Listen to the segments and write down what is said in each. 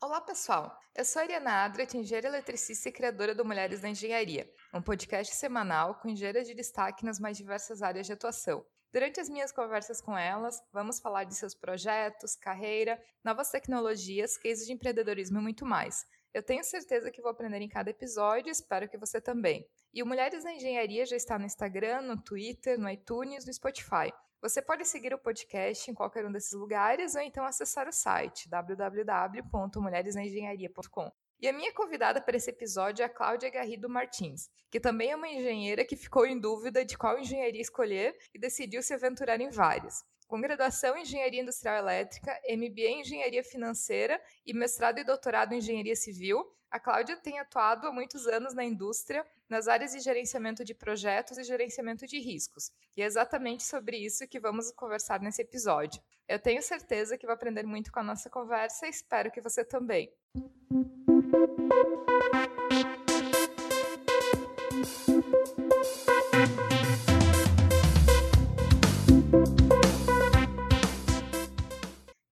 Olá, pessoal! Eu sou a Ariana Adrat, engenheira eletricista e criadora do Mulheres na Engenharia, um podcast semanal com engenheiras de destaque nas mais diversas áreas de atuação. Durante as minhas conversas com elas, vamos falar de seus projetos, carreira, novas tecnologias, cases de empreendedorismo e muito mais. Eu tenho certeza que vou aprender em cada episódio e espero que você também. E o Mulheres na Engenharia já está no Instagram, no Twitter, no iTunes, no Spotify. Você pode seguir o podcast em qualquer um desses lugares ou então acessar o site www.mulheresnaengenharia.com. E a minha convidada para esse episódio é a Cláudia Garrido Martins, que também é uma engenheira que ficou em dúvida de qual engenharia escolher e decidiu se aventurar em várias. Com graduação em Engenharia Industrial Elétrica, MBA em Engenharia Financeira e mestrado e doutorado em Engenharia Civil, a Cláudia tem atuado há muitos anos na indústria, nas áreas de gerenciamento de projetos e gerenciamento de riscos. E é exatamente sobre isso que vamos conversar nesse episódio. Eu tenho certeza que vai aprender muito com a nossa conversa e espero que você também.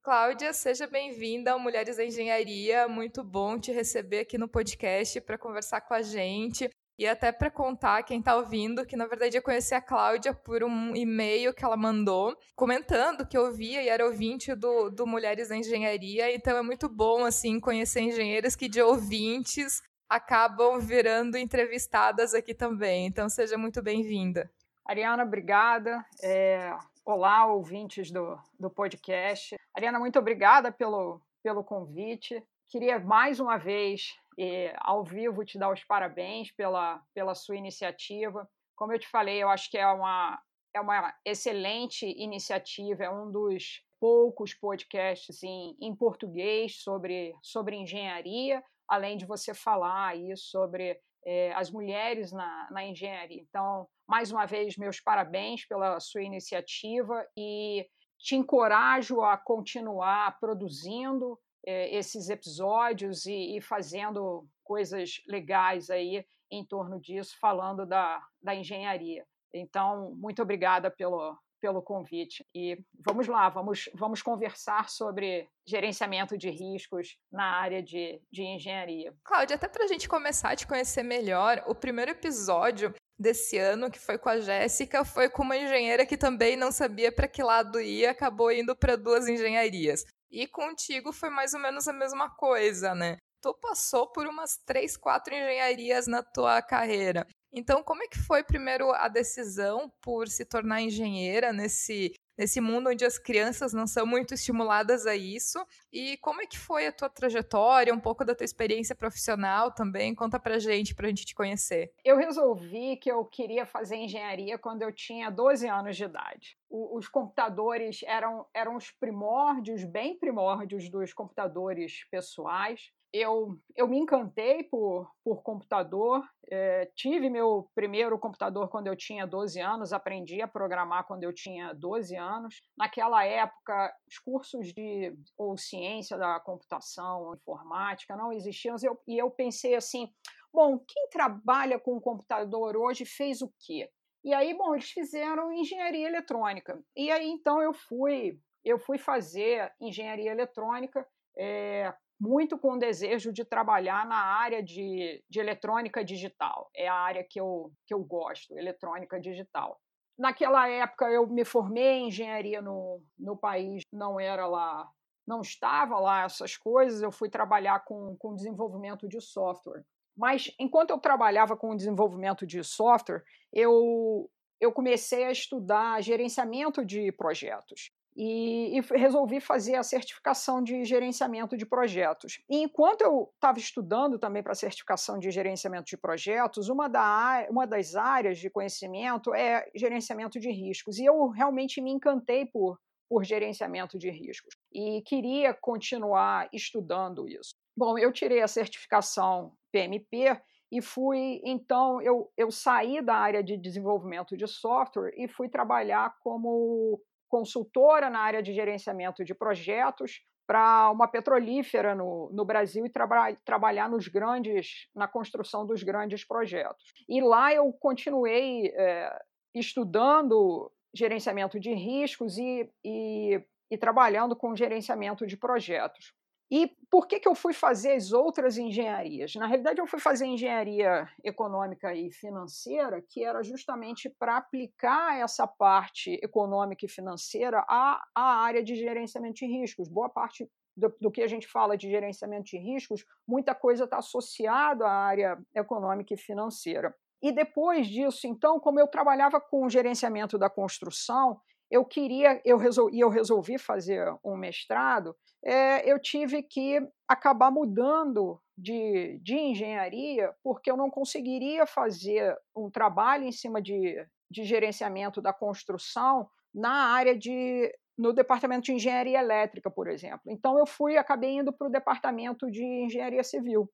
Cláudia, seja bem-vinda ao Mulheres da Engenharia. Muito bom te receber aqui no podcast para conversar com a gente. E até para contar quem está ouvindo que na verdade eu conheci a Cláudia por um e-mail que ela mandou, comentando que ouvia e era ouvinte do, do Mulheres da Engenharia. Então é muito bom assim conhecer engenheiras que de ouvintes acabam virando entrevistadas aqui também. Então seja muito bem-vinda. Ariana, obrigada. É, Olá, ouvintes do, do podcast. Ariana, muito obrigada pelo, pelo convite. Queria mais uma vez, eh, ao vivo, te dar os parabéns pela, pela sua iniciativa. Como eu te falei, eu acho que é uma, é uma excelente iniciativa, é um dos poucos podcasts em, em português sobre, sobre engenharia, além de você falar aí sobre eh, as mulheres na, na engenharia. Então, mais uma vez, meus parabéns pela sua iniciativa e te encorajo a continuar produzindo eh, esses episódios e, e, fazendo coisas legais aí em torno disso, falando da, da engenharia. Então, muito obrigada pelo, pelo convite. E vamos lá, vamos, vamos conversar sobre gerenciamento de riscos na área de, de engenharia. Cláudia, até para a gente começar a te conhecer melhor, o primeiro episódio desse ano, que foi com a Jéssica, foi com uma engenheira que também não sabia para que lado ia, acabou indo para duas engenharias. E contigo foi mais ou menos a mesma coisa, né? Tu passou por umas três, quatro engenharias na tua carreira. Então, como é que foi primeiro a decisão por se tornar engenheira nesse nesse mundo onde as crianças não são muito estimuladas a isso? E como é que foi a tua trajetória, um pouco da tua experiência profissional também? Conta pra gente, pra gente te conhecer. Eu resolvi que eu queria fazer engenharia quando eu tinha 12 anos de idade. O, os computadores eram, eram os primórdios, bem primórdios dos computadores pessoais eu, eu me encantei por, por computador. É, tive meu primeiro computador quando eu tinha 12 anos, aprendi a programar quando eu tinha 12 anos. Naquela época, os cursos de ou ciência da computação, ou informática não existiam, e eu, e eu pensei assim: bom, quem trabalha com computador hoje fez o quê? E aí, bom, eles fizeram engenharia eletrônica. E aí, então, eu fui, eu fui fazer engenharia eletrônica. É, muito com o desejo de trabalhar na área de, de eletrônica digital. É a área que eu, que eu gosto, eletrônica digital. Naquela época eu me formei em engenharia no, no país, não era lá, não estava lá essas coisas, eu fui trabalhar com, com desenvolvimento de software. Mas enquanto eu trabalhava com desenvolvimento de software, eu, eu comecei a estudar gerenciamento de projetos e, e, resolvi fazer a certificação de gerenciamento de projetos. E enquanto eu estava estudando também para a certificação de gerenciamento de projetos, uma, da, uma das áreas de conhecimento é gerenciamento de riscos. E eu realmente me encantei por, por gerenciamento de riscos e queria continuar estudando isso. Bom, eu tirei a certificação PMP e fui, então, eu, eu saí da área de desenvolvimento de software e fui trabalhar como consultora na área de gerenciamento de projetos para uma petrolífera no, no Brasil e traba trabalhar nos grandes, na construção dos grandes projetos. E lá eu continuei é, estudando gerenciamento de riscos e, e, e trabalhando com gerenciamento de projetos. E por que, que eu fui fazer as outras engenharias? Na realidade, eu fui fazer engenharia econômica e financeira, que era justamente para aplicar essa parte econômica e financeira à, à área de gerenciamento de riscos. Boa parte do, do, que a gente fala de gerenciamento de riscos, muita coisa está associada à área econômica e financeira. E depois disso, então, como eu trabalhava com o gerenciamento da construção, eu queria, eu resolvi, eu resolvi fazer um mestrado, é, eu tive que acabar mudando de, de engenharia, porque eu não conseguiria fazer um trabalho em cima de, de gerenciamento da construção na área de no departamento de engenharia elétrica, por exemplo. Então eu fui, acabei indo para o departamento de engenharia civil.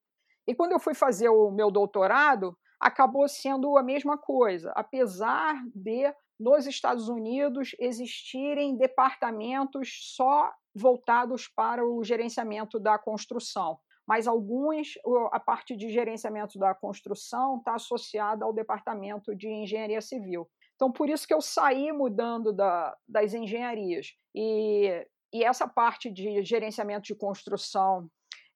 E quando eu fui fazer o meu doutorado, acabou sendo a mesma coisa, apesar de nos Estados Unidos existirem departamentos só voltados para o gerenciamento da construção. Mas alguns, a parte de gerenciamento da construção está associada ao departamento de engenharia civil. Então, por isso que eu saí mudando da, das engenharias. E, e essa parte de gerenciamento de construção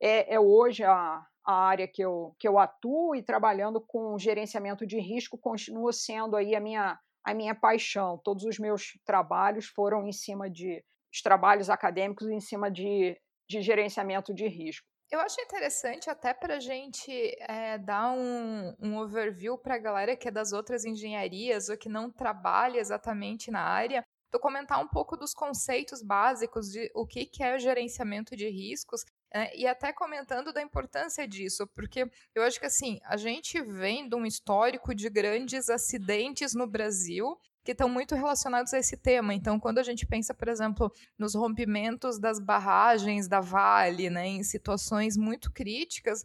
é, é hoje a, a área que eu, que eu atuo e trabalhando com gerenciamento de risco continua sendo aí a minha, a minha paixão. Todos os meus trabalhos foram em cima de os trabalhos acadêmicos em cima de, de gerenciamento de risco. Eu acho interessante até para a gente é, dar um, um overview para a galera que é das outras engenharias ou que não trabalha exatamente na área, tu comentar um pouco dos conceitos básicos de o que, que é o gerenciamento de riscos é, e até comentando da importância disso, porque eu acho que assim, a gente vem de um histórico de grandes acidentes no Brasil que estão muito relacionados a esse tema. Então, quando a gente pensa, por exemplo, nos rompimentos das barragens da Vale, né, em situações muito críticas,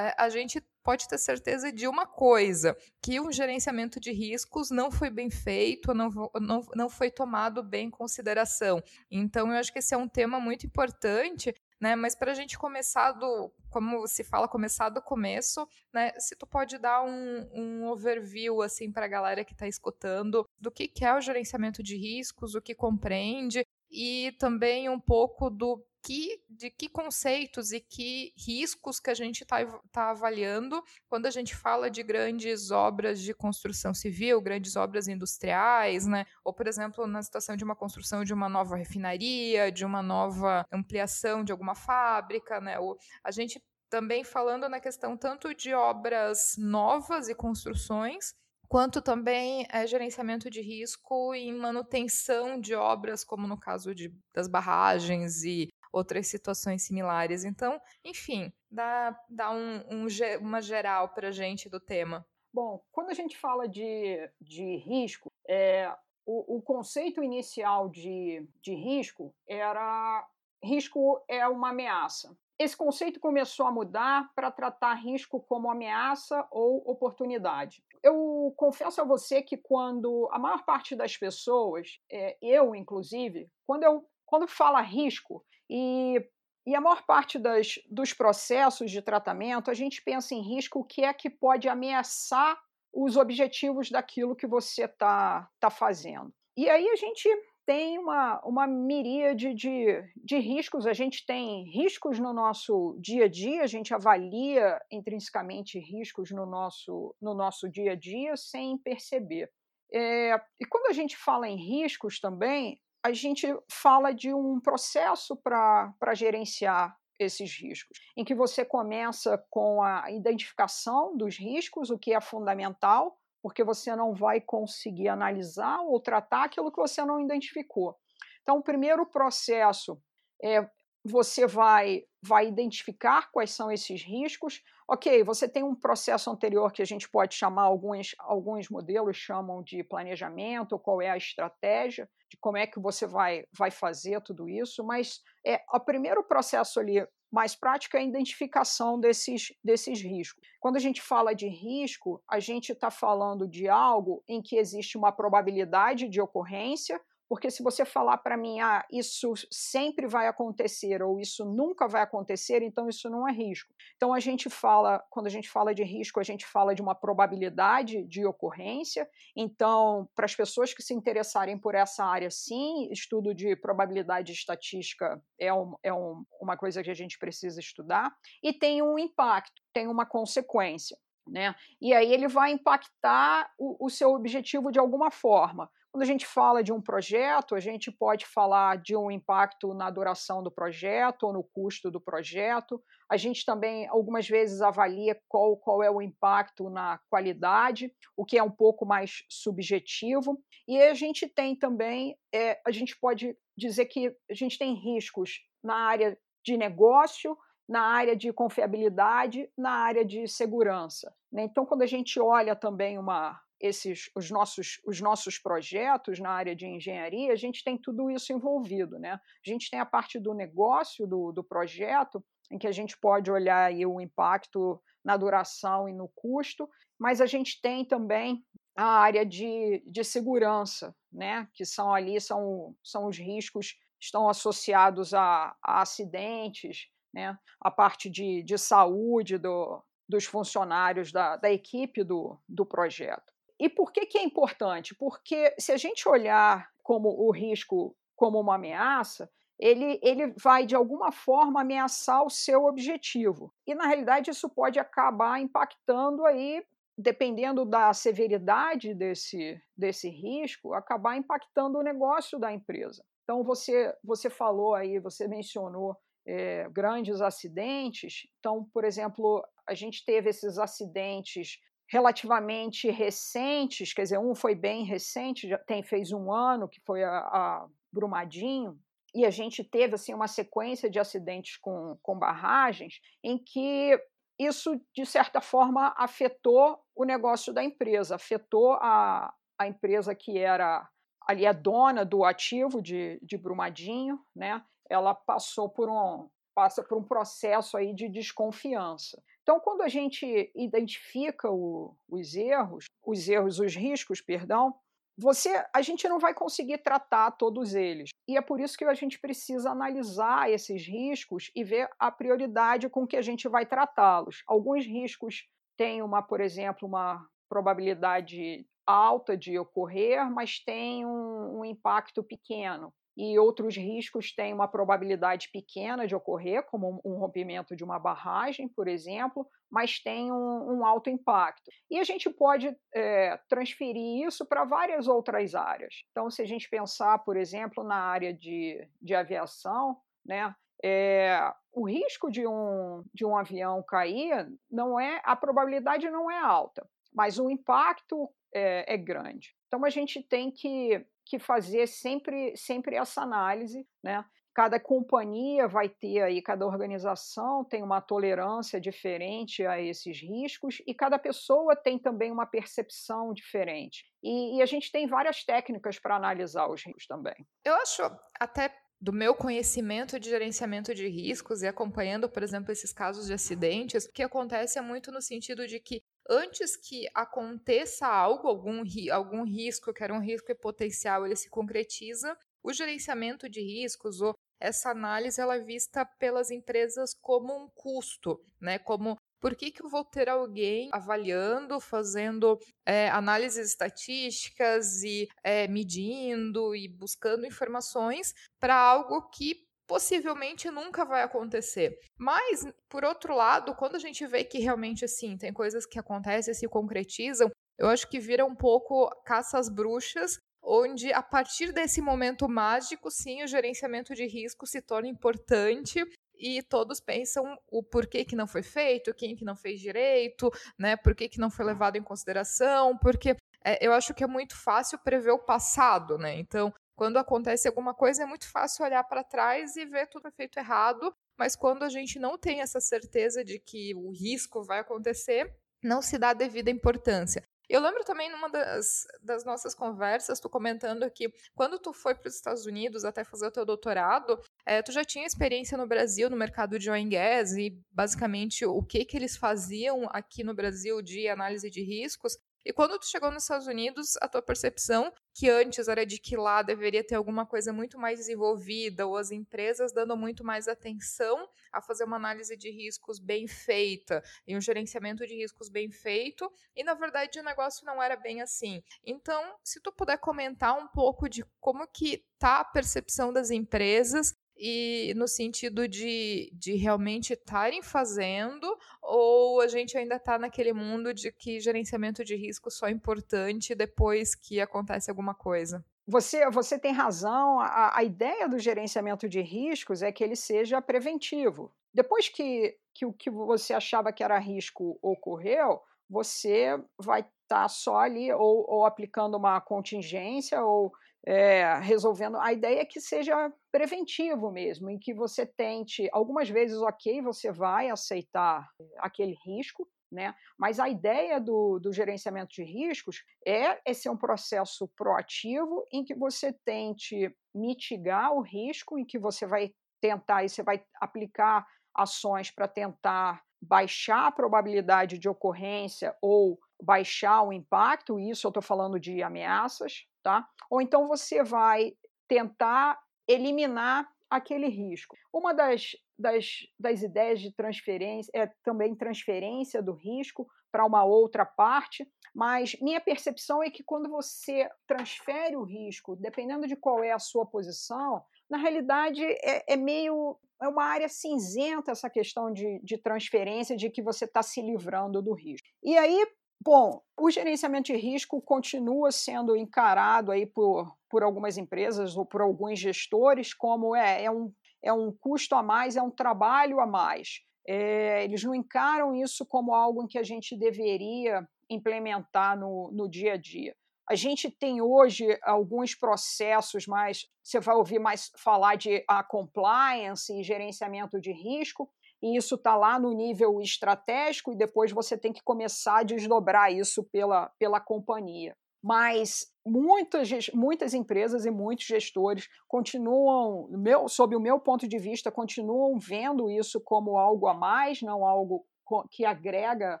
a gente pode ter certeza de uma coisa, que o gerenciamento de riscos não foi bem feito, não, não, não foi tomado bem em consideração. Então, eu acho que esse é um tema muito importante né? Mas para a gente começar do, como se fala, começar do começo, né? Se tu pode dar um, um overview assim para a galera que está escutando do que, que é o gerenciamento de riscos, o que compreende e também um pouco do que, de que conceitos e que riscos que a gente está tá avaliando quando a gente fala de grandes obras de construção civil, grandes obras industriais, né? Ou, por exemplo, na situação de uma construção de uma nova refinaria, de uma nova ampliação de alguma fábrica, né? Ou a gente também falando na questão tanto de obras novas e construções, quanto também é, gerenciamento de risco e manutenção de obras, como no caso de, das barragens e outras situações similares. Então, enfim, dá, dá um, um, uma geral para gente do tema. Bom, quando a gente fala de, de risco, é, o, o conceito inicial de, de risco era risco é uma ameaça. Esse conceito começou a mudar para tratar risco como ameaça ou oportunidade. Eu confesso a você que quando a maior parte das pessoas, é, eu inclusive, quando eu quando fala risco, e, e a maior parte das, dos processos de tratamento, a gente pensa em risco, o que é que pode ameaçar os objetivos daquilo que você está tá fazendo. E aí a gente tem uma, uma miríade de, de riscos. A gente tem riscos no nosso dia a dia, a gente avalia intrinsecamente riscos no nosso, no nosso dia a dia sem perceber. É, e quando a gente fala em riscos também, a gente fala de um processo para gerenciar esses riscos, em que você começa com a identificação dos riscos, o que é fundamental, porque você não vai conseguir analisar ou tratar aquilo que você não identificou. Então, o primeiro processo é você vai, vai identificar quais são esses riscos. Ok, você tem um processo anterior que a gente pode chamar, alguns, alguns modelos chamam de planejamento, qual é a estratégia, de como é que você vai, vai fazer tudo isso, mas é, o primeiro processo ali mais prático é a identificação desses, desses riscos. Quando a gente fala de risco, a gente está falando de algo em que existe uma probabilidade de ocorrência porque se você falar para mim, ah, isso sempre vai acontecer ou isso nunca vai acontecer, então isso não é risco. Então a gente fala, quando a gente fala de risco, a gente fala de uma probabilidade de ocorrência. Então, para as pessoas que se interessarem por essa área, sim, estudo de probabilidade estatística é, um, é um, uma coisa que a gente precisa estudar. E tem um impacto, tem uma consequência. Né? E aí ele vai impactar o, o seu objetivo de alguma forma. Quando a gente fala de um projeto, a gente pode falar de um impacto na duração do projeto ou no custo do projeto. A gente também, algumas vezes, avalia qual, qual é o impacto na qualidade, o que é um pouco mais subjetivo. E a gente tem também, é, a gente pode dizer que a gente tem riscos na área de negócio, na área de confiabilidade, na área de segurança. Né? Então, quando a gente olha também uma, esses os nossos os nossos projetos na área de engenharia, a gente tem tudo isso envolvido, né? A gente tem a parte do negócio do, do projeto, em que a gente pode olhar aí o impacto na duração e no custo, mas a gente tem também a área de, de segurança, né? Que são ali são, são os riscos estão associados a, a acidentes, né? A parte de, de saúde do, dos funcionários da, da equipe do, do projeto. E por que, que é importante? Porque se a gente olhar como o risco como uma ameaça, ele, ele vai de alguma forma ameaçar o seu objetivo. E na realidade isso pode acabar impactando aí, dependendo da severidade desse, desse risco, acabar impactando o negócio da empresa. Então você, você falou aí, você mencionou é, grandes acidentes. Então, por exemplo, a gente teve esses acidentes relativamente recentes, quer dizer, um foi bem recente, já tem fez um ano, que foi a, a Brumadinho, e a gente teve assim uma sequência de acidentes com, com barragens em que isso de certa forma afetou o negócio da empresa, afetou a, a empresa que era ali a dona do ativo de, de Brumadinho, né? Ela passou por um passa por um processo aí de desconfiança. Então, quando a gente identifica o, os erros, os erros, os riscos, perdão, você, a gente não vai conseguir tratar todos eles. E é por isso que a gente precisa analisar esses riscos e ver a prioridade com que a gente vai tratá-los. Alguns riscos têm uma, por exemplo, uma probabilidade alta de ocorrer, mas têm um, um impacto pequeno e outros riscos têm uma probabilidade pequena de ocorrer, como um rompimento de uma barragem, por exemplo, mas tem um, um alto impacto. E a gente pode é, transferir isso para várias outras áreas. Então, se a gente pensar, por exemplo, na área de, de aviação, né, é, o risco de um, de um avião cair não é a probabilidade não é alta, mas o impacto é, é grande. Então a gente tem que que fazer sempre, sempre essa análise, né? Cada companhia vai ter aí, cada organização tem uma tolerância diferente a esses riscos e cada pessoa tem também uma percepção diferente. E, e a gente tem várias técnicas para analisar os riscos também. Eu acho até do meu conhecimento de gerenciamento de riscos e acompanhando, por exemplo, esses casos de acidentes, o que acontece é muito no sentido de que antes que aconteça algo, algum, algum risco, que era um risco potencial, ele se concretiza, o gerenciamento de riscos ou essa análise ela é vista pelas empresas como um custo, né? Como por que, que eu vou ter alguém avaliando, fazendo é, análises estatísticas e é, medindo e buscando informações para algo que possivelmente nunca vai acontecer. Mas, por outro lado, quando a gente vê que realmente assim, tem coisas que acontecem e se concretizam, eu acho que vira um pouco caças bruxas, onde a partir desse momento mágico, sim, o gerenciamento de risco se torna importante e todos pensam o porquê que não foi feito, quem que não fez direito, né? Por que, que não foi levado em consideração, porque é, eu acho que é muito fácil prever o passado, né? Então, quando acontece alguma coisa, é muito fácil olhar para trás e ver tudo feito errado, mas quando a gente não tem essa certeza de que o risco vai acontecer, não se dá devida importância. Eu lembro também numa das, das nossas conversas, tu comentando que quando tu foi para os Estados Unidos até fazer o teu doutorado, é, tu já tinha experiência no Brasil, no mercado de oil gas, e basicamente o que, que eles faziam aqui no Brasil de análise de riscos, E quando tu chegou nos Estados Unidos, a tua percepção que antes era de que lá deveria ter alguma coisa muito mais desenvolvida, ou as empresas dando muito mais atenção a fazer uma análise de riscos bem feita e um gerenciamento de riscos bem feito, e na verdade o negócio não era bem assim. Então, se tu puder comentar um pouco de como que tá a percepção das empresas e no sentido de, de realmente estarem fazendo, ou a gente ainda está naquele mundo de que gerenciamento de risco só é importante depois que acontece alguma coisa? Você, você tem razão. A, a ideia do gerenciamento de riscos é que ele seja preventivo. Depois que, que o que você achava que era risco ocorreu, você vai estar tá só ali ou, ou aplicando uma contingência ou é, resolvendo. A ideia é que seja preventivo mesmo, em que você tente, algumas vezes, ok, você vai aceitar aquele risco, né? Mas a ideia do, do gerenciamento de riscos é esse é um processo proativo em que você tente mitigar o risco, em que você vai tentar e você vai aplicar ações para tentar baixar a probabilidade de ocorrência ou baixar o impacto, isso eu estou falando de ameaças, tá? Ou então você vai tentar eliminar aquele risco. Uma das, das, das ideias de transferência é também transferência do risco para uma outra parte, mas minha percepção é que quando você transfere o risco, dependendo de qual é a sua posição, na realidade é, é meio é uma área cinzenta essa questão de, de transferência, de que você está se livrando do risco. E aí, Bom, o gerenciamento de risco continua sendo encarado aí por, por algumas empresas ou por alguns gestores como é, é, um, é um custo a mais, é um trabalho a mais. É, eles não encaram isso como algo que a gente deveria implementar no, no dia a dia. A gente tem hoje alguns processos mais, você vai ouvir mais falar de a compliance e gerenciamento de risco, e isso está lá no nível estratégico e depois você tem que começar a desdobrar isso pela, pela companhia. Mas muitas, muitas empresas e muitos gestores continuam, meu, sob o meu ponto de vista, continuam vendo isso como algo a mais, não algo que agrega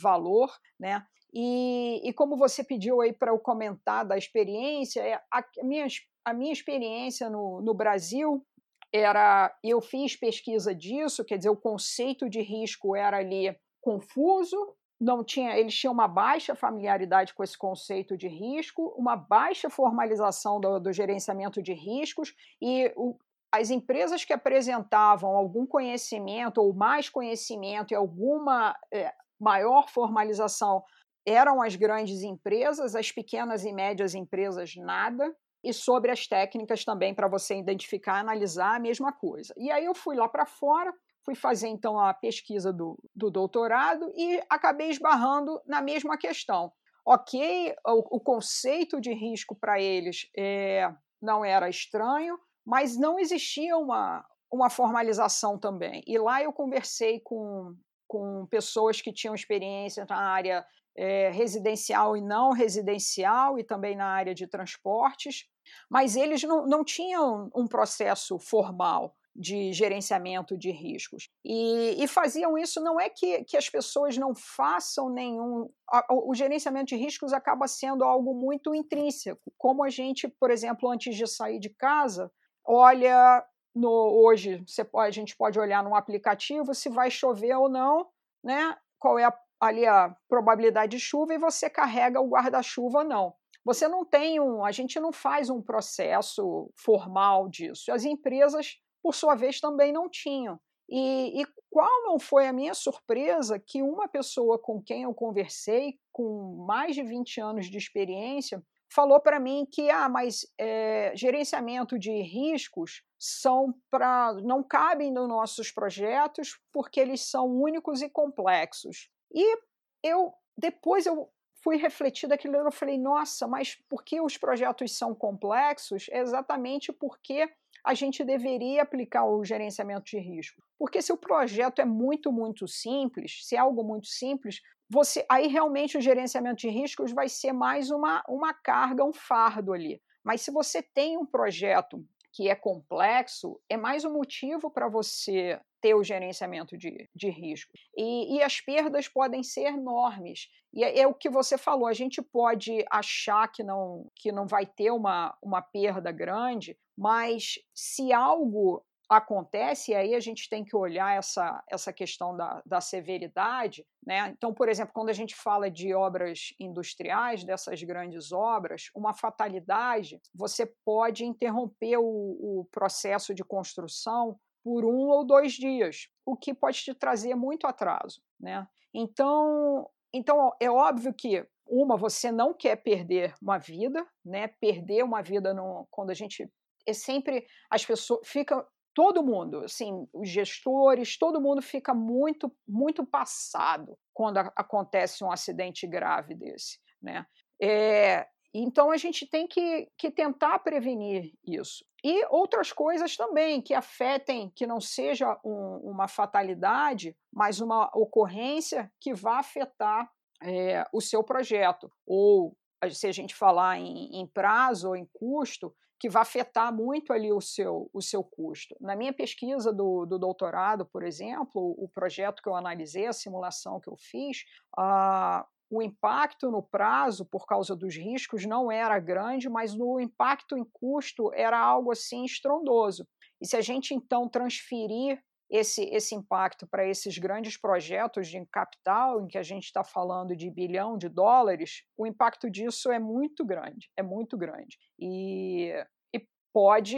valor, né? E, e como você pediu aí para eu comentar da experiência, é, a, minha, a minha experiência no, no Brasil era eu fiz pesquisa disso, quer dizer, o conceito de risco era ali confuso, não tinha, eles tinham uma baixa familiaridade com esse conceito de risco, uma baixa formalização do, do gerenciamento de riscos e o, as empresas que apresentavam algum conhecimento ou mais conhecimento e alguma é, maior formalização eram as grandes empresas, as pequenas e médias empresas nada e sobre as técnicas também para você identificar, analisar a mesma coisa. E aí eu fui lá para fora, fui fazer então a pesquisa do, do doutorado e acabei esbarrando na mesma questão. Ok, o, o conceito de risco para eles é, não era estranho, mas não existia uma, uma formalização também. E lá eu conversei com, com pessoas que tinham experiência na área é, residencial e não residencial, e também na área de transportes, mas eles não, não tinham um processo formal de gerenciamento de riscos. E, e, faziam isso, não é que, que as pessoas não façam nenhum. o gerenciamento de riscos acaba sendo algo muito intrínseco. Como a gente, por exemplo, antes de sair de casa, olha. No, hoje você, a gente pode olhar num aplicativo se vai chover ou não, né? qual é a ali a probabilidade de chuva e você carrega o guarda-chuva não. Você não tem um, a gente não faz um processo formal disso. As empresas, por sua vez, também não tinham. E, e, qual não foi a minha surpresa que uma pessoa com quem eu conversei, com mais de 20 anos de experiência, falou para mim que ah, mas é, gerenciamento de riscos são para não cabem nos nossos projetos porque eles são únicos e complexos. E eu depois eu fui refletir daquilo eu falei, nossa, mas por que os projetos são complexos? É exatamente porque a gente deveria aplicar o gerenciamento de risco. Porque se o projeto é muito, muito simples, se é algo muito simples, você aí realmente o gerenciamento de riscos vai ser mais uma, uma carga, um fardo ali. Mas se você tem um projeto que é complexo, é mais um motivo para você ter o gerenciamento de, de risco. E, e as perdas podem ser enormes. E é, é, o que você falou, a gente pode achar que não, que não vai ter uma, uma perda grande, mas se algo acontece, e aí a gente tem que olhar essa, essa questão da, da severidade. Né? Então, por exemplo, quando a gente fala de obras industriais, dessas grandes obras, uma fatalidade, você pode interromper o, o processo de construção por um ou dois dias, o que pode te trazer muito atraso. Né? Então, então, é óbvio que uma, você não quer perder uma vida, né? Perder uma vida no, quando a gente é sempre as pessoas fica todo mundo, assim, os gestores, todo mundo fica muito, muito passado quando a, acontece um acidente grave desse, né? É, então a gente tem que, que tentar prevenir isso. E outras coisas também que afetem, que não seja um, uma fatalidade, mas uma ocorrência que vá afetar é, o seu projeto. Ou, se a gente falar em, em prazo ou em custo, que vai afetar muito ali o seu, o seu custo. Na minha pesquisa do, do doutorado, por exemplo, o projeto que eu analisei, a simulação que eu fiz, uh, o impacto no prazo, por causa dos riscos, não era grande, mas o impacto em custo era algo assim estrondoso. E se a gente então transferir esse, esse impacto para esses grandes projetos de capital, em que a gente está falando de bilhão de dólares, o impacto disso é muito grande, é muito grande. E, e pode,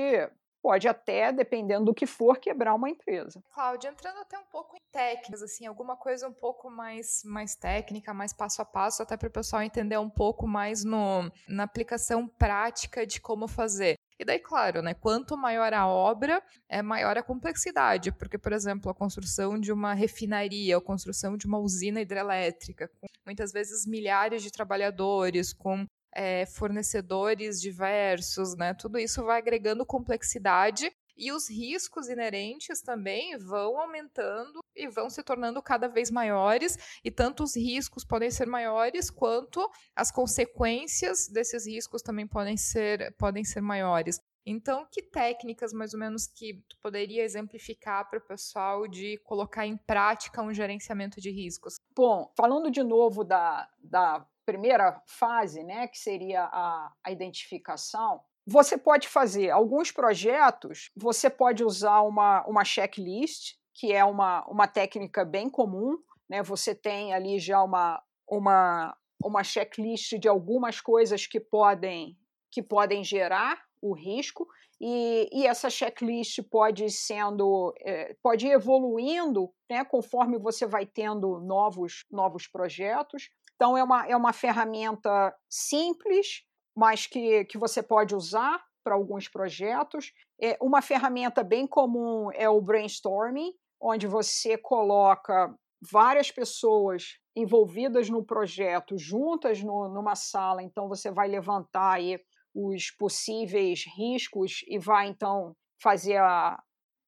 pode até, dependendo do que for, quebrar uma empresa. Cláudia, entrando até um pouco em técnicas, assim, alguma coisa um pouco mais, mais técnica, mais passo a passo, até para o pessoal entender um pouco mais no, na aplicação prática de como fazer. E daí, claro, né, quanto maior a obra, é maior a complexidade, porque, por exemplo, a construção de uma refinaria, a construção de uma usina hidrelétrica, com muitas vezes milhares de trabalhadores, com é, fornecedores diversos, né, tudo isso vai agregando complexidade e os riscos inerentes também vão aumentando e vão se tornando cada vez maiores, e tanto os riscos podem ser maiores, quanto as consequências desses riscos também podem ser, podem ser maiores. Então, que técnicas mais ou menos que tu poderia exemplificar para o pessoal de colocar em prática um gerenciamento de riscos? Bom, falando de novo da, da primeira fase, né, que seria a, a identificação, você pode fazer alguns projetos, você pode usar uma, uma checklist, que é uma, uma técnica bem comum, né? Você tem ali já uma, uma, uma checklist de algumas coisas que podem, que podem gerar o risco, e, e essa checklist pode sendo é, pode ir evoluindo né, conforme você vai tendo novos, novos projetos. Então é uma, é uma ferramenta simples, mas que, que você pode usar para alguns projetos. É, uma ferramenta bem comum é o brainstorming, onde você coloca várias pessoas envolvidas no projeto juntas no, numa sala, então você vai levantar aí os possíveis riscos e vai então fazer a,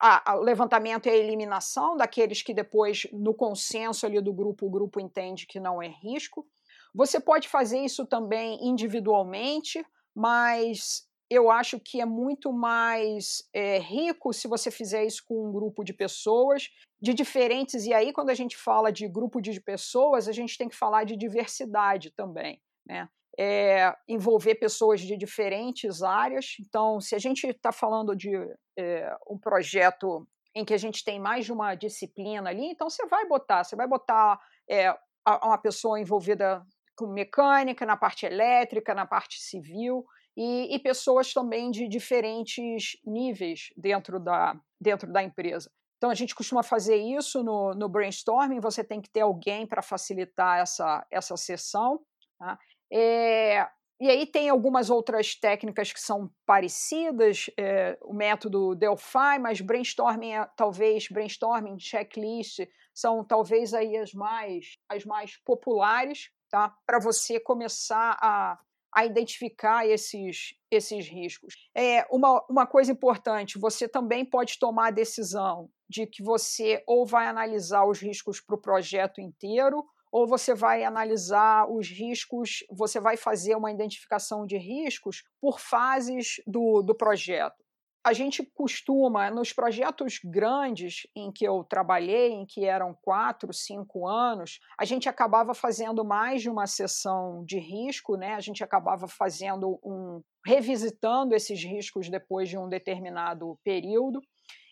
a, a, levantamento e a eliminação daqueles que depois, no consenso ali do grupo, o grupo entende que não é risco. Você pode fazer isso também individualmente, mas eu acho que é muito mais é, rico se você fizer isso com um grupo de pessoas de diferentes. E aí, quando a gente fala de grupo de pessoas, a gente tem que falar de diversidade também, né? É, envolver pessoas de diferentes áreas. Então, se a gente está falando de é, um projeto em que a gente tem mais de uma disciplina ali, então você vai botar, você vai botar é, uma pessoa envolvida com mecânica, na parte elétrica, na parte civil, e, e, pessoas também de diferentes níveis dentro da, dentro da empresa. Então, a gente costuma fazer isso no, no brainstorming, você tem que ter alguém para facilitar essa, essa sessão. Tá? É, e aí tem algumas outras técnicas que são parecidas, é, o método Delphi, mas brainstorming é, talvez brainstorming, checklist são talvez aí as mais as mais populares, tá? Para você começar a, a identificar esses, esses riscos. É uma, uma coisa importante: você também pode tomar a decisão de que você ou vai analisar os riscos para o projeto inteiro, ou você vai analisar os riscos, você vai fazer uma identificação de riscos por fases do, do projeto. a gente costuma, nos projetos grandes em que eu trabalhei, em que eram quatro, cinco anos, a gente acabava fazendo mais de uma sessão de risco, né? A gente acabava fazendo um revisitando esses riscos depois de um determinado período.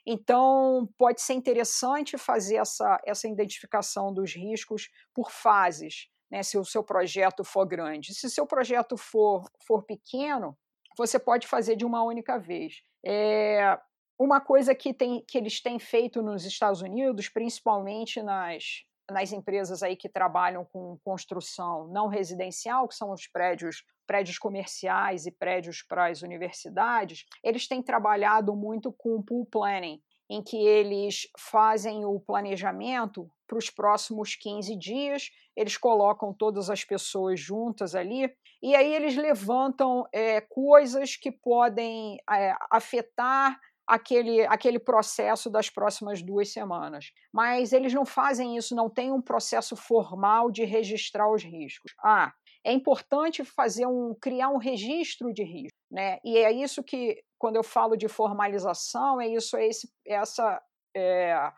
Então, pode ser interessante fazer essa, essa identificação dos riscos por fases, né, se o seu projeto for grande. Se o seu projeto for, for pequeno, você pode fazer de uma única vez. É, uma coisa que, tem, que eles têm feito nos Estados Unidos, principalmente nas, nas empresas aí que trabalham com construção não residencial, que são os prédios prédios comerciais e prédios para as universidades, eles têm trabalhado muito com pool planning, em que eles fazem o planejamento para os próximos 15 dias, eles colocam todas as pessoas juntas ali, e aí eles levantam é, coisas que podem é, afetar aquele, aquele processo das próximas duas semanas. Mas eles não fazem isso, não tem um processo formal de registrar os riscos. Ah, é importante fazer um criar um registro de risco, né? E é isso que quando eu falo de formalização é isso é esse essa é,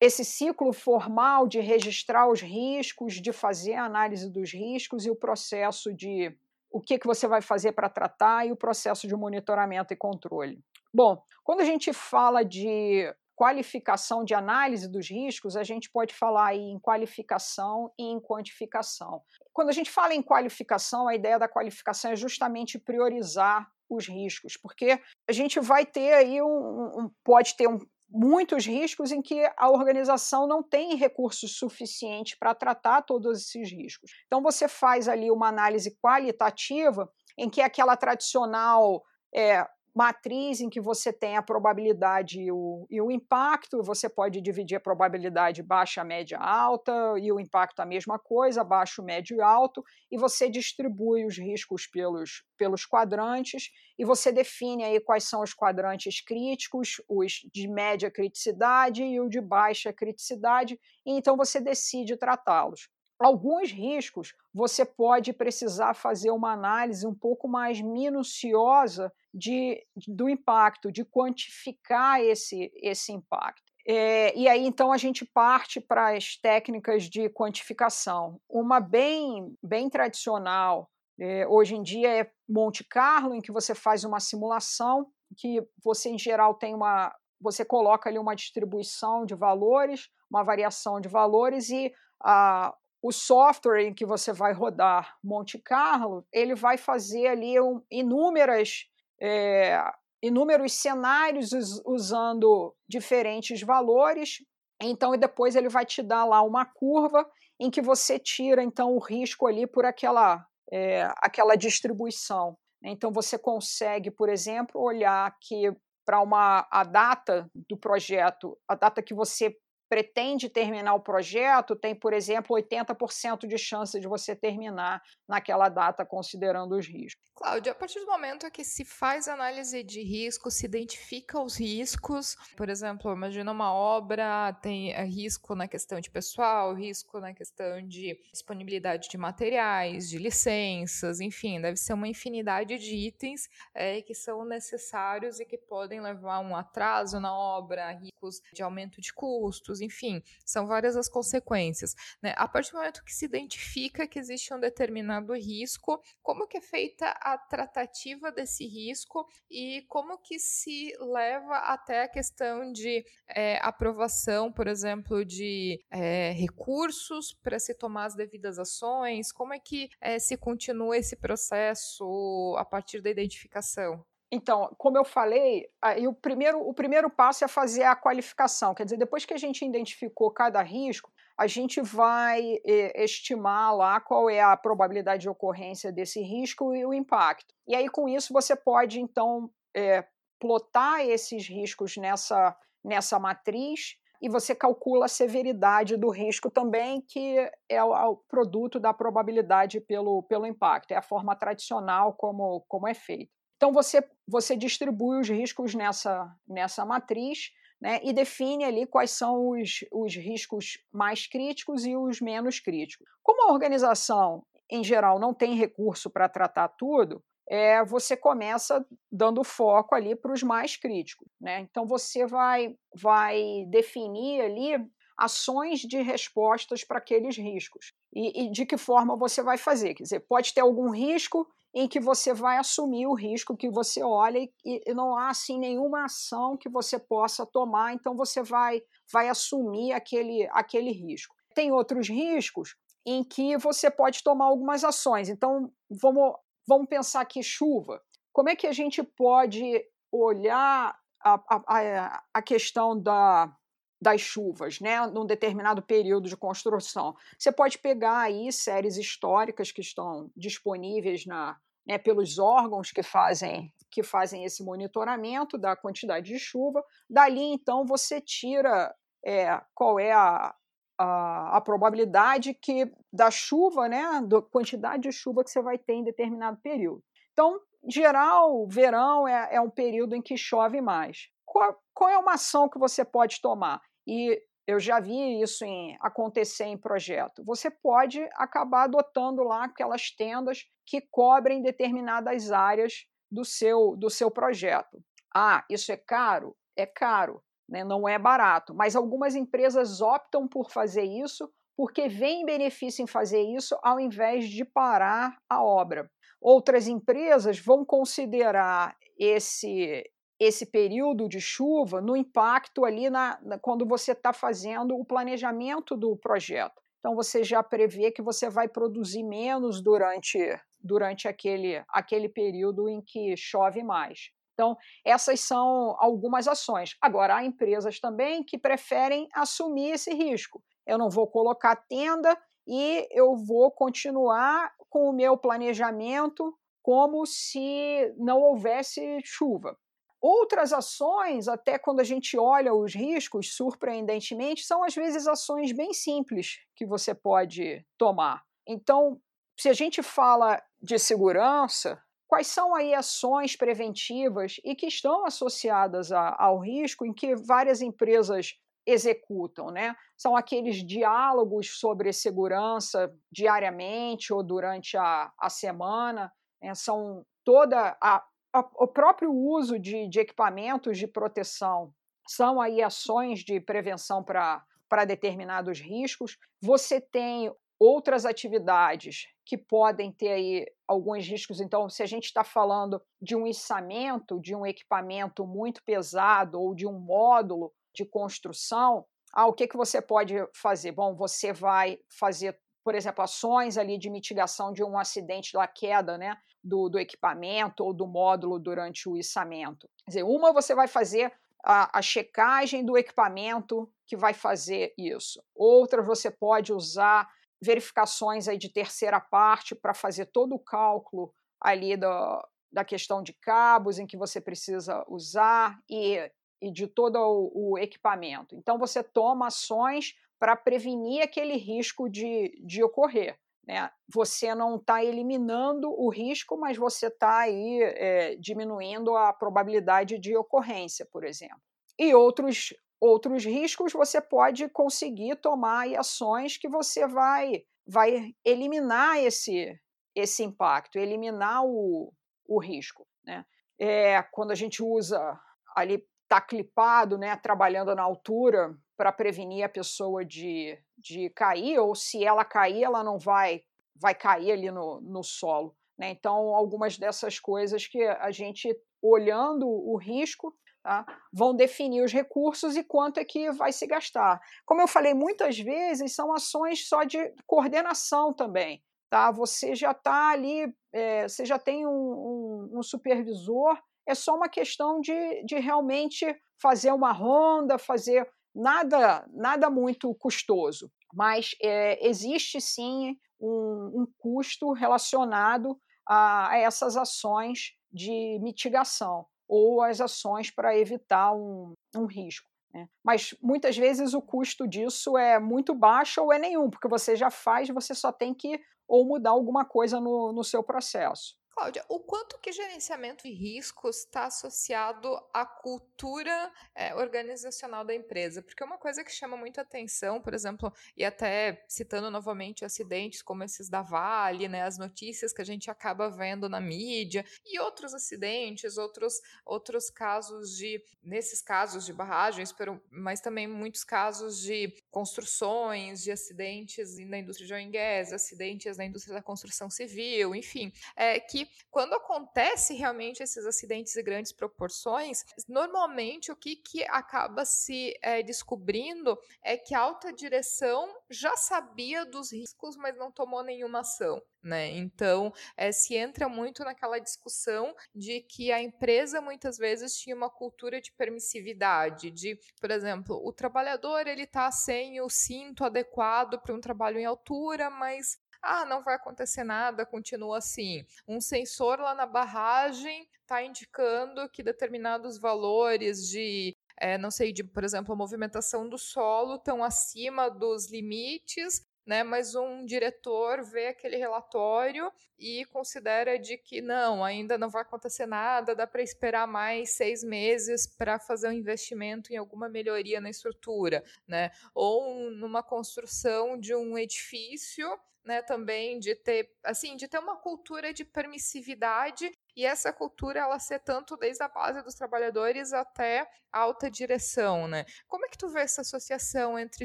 esse ciclo formal de registrar os riscos, de fazer a análise dos riscos e o processo de o que, que você vai fazer para tratar e o processo de monitoramento e controle. Bom, quando a gente fala de qualificação de análise dos riscos, a gente pode falar em qualificação e em quantificação. Quando a gente fala em qualificação, a ideia da qualificação é justamente priorizar os riscos, porque a gente vai ter aí um, um pode ter um, muitos riscos em que a organização não tem recursos suficientes para tratar todos esses riscos. Então você faz ali uma análise qualitativa em que aquela tradicional é, matriz em que você tem a probabilidade e o, e o impacto, você pode dividir a probabilidade baixa, média, alta, e o impacto a mesma coisa, baixo, médio e alto, e você distribui os riscos pelos, pelos quadrantes, e você define aí quais são os quadrantes críticos, os de média criticidade e o de baixa criticidade, e então você decide tratá-los alguns riscos você pode precisar fazer uma análise um pouco mais minuciosa de, do impacto, de quantificar esse, esse impacto. É, e aí, então, a gente parte para as técnicas de quantificação. Uma bem, bem tradicional, é, hoje em dia, é Monte Carlo, em que você faz uma simulação, que você, em geral, tem uma. Você coloca ali uma distribuição de valores, uma variação de valores, e a, o software em que você vai rodar Monte Carlo, ele vai fazer ali um, inúmeras, é, inúmeros cenários usando diferentes valores. Então, e depois ele vai te dar lá uma curva em que você tira então o risco ali por aquela, é, aquela distribuição. Então, você consegue, por exemplo, olhar que para uma a data do projeto, a data que você pretende terminar o projeto, tem, por exemplo, 80% de chance de você terminar naquela data, considerando os riscos. Cláudia, a partir do momento que se faz análise de risco, se identifica os riscos, por exemplo, imagina uma obra, tem eh, risco na questão de pessoal, risco na questão de disponibilidade de materiais, de licenças, enfim, deve ser uma infinidade de itens é, que são necessários e que podem levar a um atraso na obra, riscos de aumento de custos, enfim, são várias as consequências. Né? A partir do momento que se identifica que existe um determinado risco, como que é feita a tratativa desse risco e como que se leva até a questão de é, aprovação, por exemplo, de é, recursos para se tomar as devidas ações? Como é que é, se continua esse processo a partir da identificação? Então, como eu falei, aí o, primeiro, o primeiro passo é fazer a qualificação. Quer dizer, depois que a gente identificou cada risco, a gente vai eh, estimar lá qual é a probabilidade de ocorrência desse risco e o impacto. E aí, com isso, você pode, então, é, plotar esses riscos nessa, nessa matriz e você calcula a severidade do risco também, que é o, é produto da probabilidade pelo, pelo impacto. É a forma tradicional como, como é feito. Então, você, você distribui os riscos nessa, nessa matriz né, e define ali quais são os, os riscos mais críticos e os menos críticos. Como a organização, em geral, não tem recurso para tratar tudo, é, você começa dando foco ali para os mais críticos. Né? Então você vai, vai definir ali ações de respostas para aqueles riscos. E, e, de que forma você vai fazer? Quer dizer, pode ter algum risco em que você vai assumir o risco que você olha e, e não há assim nenhuma ação que você possa tomar, então você vai, vai assumir aquele, aquele risco. Tem outros riscos em que você pode tomar algumas ações. Então, vamos, vamos pensar aqui chuva. Como é que a gente pode olhar a, a, a questão da, das chuvas, né, num determinado período de construção. Você pode pegar aí séries históricas que estão disponíveis na, né, pelos órgãos que fazem que fazem esse monitoramento da quantidade de chuva. Dali, então, você tira é, qual é a, a, a, probabilidade que da chuva, né, da quantidade de chuva que você vai ter em determinado período. Então, geral, verão é, é um período em que chove mais. Qual, qual é uma ação que você pode tomar? E eu já vi isso em, acontecer em projeto. Você pode acabar adotando lá aquelas tendas que cobrem determinadas áreas do seu, do seu projeto. Ah, isso é caro? É caro, né? não é barato. Mas algumas empresas optam por fazer isso porque vem benefício em fazer isso ao invés de parar a obra. Outras empresas vão considerar esse, esse período de chuva no impacto ali na, na quando você está fazendo o planejamento do projeto. Então você já prevê que você vai produzir menos durante, durante aquele, aquele período em que chove mais. Então, essas são algumas ações. Agora, há empresas também que preferem assumir esse risco. Eu não vou colocar tenda e eu vou continuar com o meu planejamento como se não houvesse chuva. Outras ações, até quando a gente olha os riscos, surpreendentemente, são às vezes ações bem simples que você pode tomar. Então, se a gente fala de segurança, quais são aí ações preventivas e que estão associadas a, ao risco em que várias empresas executam, né? São aqueles diálogos sobre segurança diariamente ou durante a, a semana, né? são toda a o próprio uso de, de equipamentos de proteção são aí ações de prevenção para determinados riscos. Você tem outras atividades que podem ter aí alguns riscos. Então, se a gente está falando de um içamento de um equipamento muito pesado ou de um módulo de construção, ah, o que, que você pode fazer? Bom, você vai fazer por exemplo, ações ali de mitigação de um acidente da queda né, do, do equipamento ou do módulo durante o içamento. Quer dizer, uma você vai fazer a, a, checagem do equipamento que vai fazer isso. Outra você pode usar verificações aí de terceira parte para fazer todo o cálculo ali da, da questão de cabos em que você precisa usar e, e de todo o, o equipamento. Então você toma ações para prevenir aquele risco de, de ocorrer. Né? Você não está eliminando o risco, mas você está aí é, diminuindo a probabilidade de ocorrência, por exemplo. E outros, outros riscos você pode conseguir tomar ações que você vai, vai eliminar esse, esse impacto, eliminar o, o risco. Né? É, quando a gente usa ali está clipado, né, trabalhando na altura para prevenir a pessoa de, de cair, ou se ela cair, ela não vai, vai cair ali no, no solo. Né? Então, algumas dessas coisas que a gente, olhando o risco, tá, vão definir os recursos e quanto é que vai se gastar. Como eu falei, muitas vezes são ações só de coordenação também. Tá? Você já está ali, é, você já tem um, um, um supervisor é só uma questão de, de realmente fazer uma ronda, fazer nada, nada muito custoso. Mas é, existe sim um, um custo relacionado a, a, essas ações de mitigação ou as ações para evitar um, um risco. Né? Mas muitas vezes o custo disso é muito baixo ou é nenhum, porque você já faz, você só tem que ou mudar alguma coisa no, no seu processo. Cláudia, o quanto que gerenciamento de riscos está associado à cultura é, organizacional da empresa? Porque uma coisa que chama muito atenção, por exemplo, e até citando novamente acidentes como esses da Vale, né, as notícias que a gente acaba vendo na mídia, e outros acidentes, outros, outros casos de, nesses casos de barragens, mas também muitos casos de construções, de acidentes na indústria de oil acidentes na indústria da construção civil, enfim, é, que quando acontece realmente esses acidentes de grandes proporções, normalmente o que, que acaba se é, descobrindo é que a alta direção já sabia dos riscos, mas não tomou nenhuma ação. Né? Então, é, se entra muito naquela discussão de que a empresa muitas vezes tinha uma cultura de permissividade, de, por exemplo, o trabalhador ele está sem o cinto adequado para um trabalho em altura, mas ah, não vai acontecer nada, continua assim. Um sensor lá na barragem está indicando que determinados valores de é, não sei, de, por exemplo, a movimentação do solo estão acima dos limites, né? Mas um diretor vê aquele relatório e considera de que não, ainda não vai acontecer nada, dá para esperar mais seis meses para fazer um investimento em alguma melhoria na estrutura, né? Ou numa construção de um edifício né, também de ter, assim, de ter uma cultura de permissividade e essa cultura ela ser tanto desde a base dos trabalhadores até alta direção, né? Como é que tu vê essa associação entre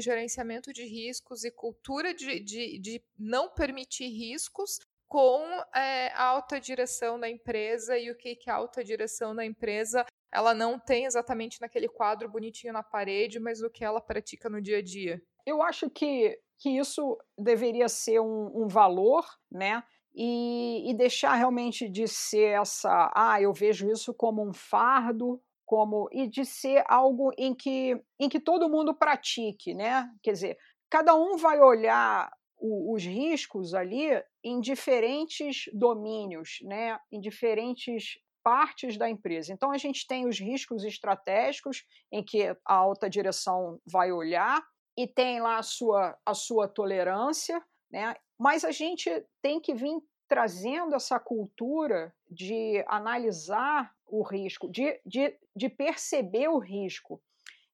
gerenciamento de riscos e cultura de, de, de não permitir riscos com é, a alta direção da empresa e o que, que a alta direção da empresa ela não tem exatamente naquele quadro bonitinho na parede, mas o que ela pratica no dia a dia? Eu acho que que isso deveria ser um, um valor, né? E, e, deixar realmente de ser essa, ah, eu vejo isso como um fardo, como e de ser algo em que, em que todo mundo pratique, né? Quer dizer, cada um vai olhar o, os riscos ali em diferentes domínios, né? Em diferentes partes da empresa. Então a gente tem os riscos estratégicos em que a alta direção vai olhar e tem lá a sua, a sua tolerância, né? Mas a gente tem que vir trazendo essa cultura de analisar o risco, de, de, de perceber o risco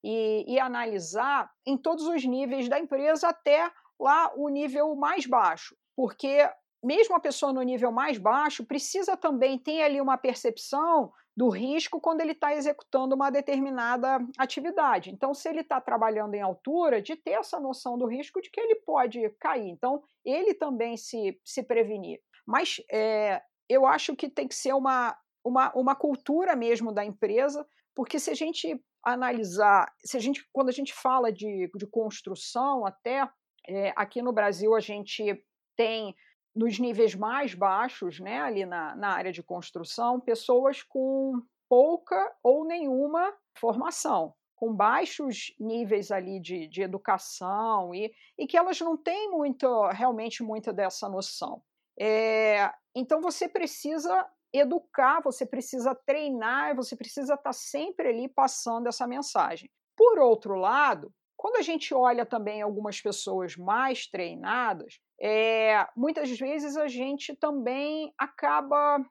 e, e analisar em todos os níveis da empresa até lá o nível mais baixo, porque mesmo a pessoa no nível mais baixo precisa também ter ali uma percepção do risco quando ele está executando uma determinada atividade. Então, se ele está trabalhando em altura, de ter essa noção do risco de que ele pode cair. Então, ele também se, se prevenir. Mas é, eu acho que tem que ser uma, uma, uma cultura mesmo da empresa, porque se a gente analisar, se a gente, quando a gente fala de, de construção, até é, aqui no Brasil a gente tem nos níveis mais baixos, né, ali na, na área de construção, pessoas com pouca ou nenhuma formação, com baixos níveis ali de, de educação e, e que elas não têm muito, realmente muita dessa noção. É, então você precisa educar, você precisa treinar, você precisa estar sempre ali passando essa mensagem. Por outro lado, quando a gente olha também algumas pessoas mais treinadas, é, muitas vezes a gente também acaba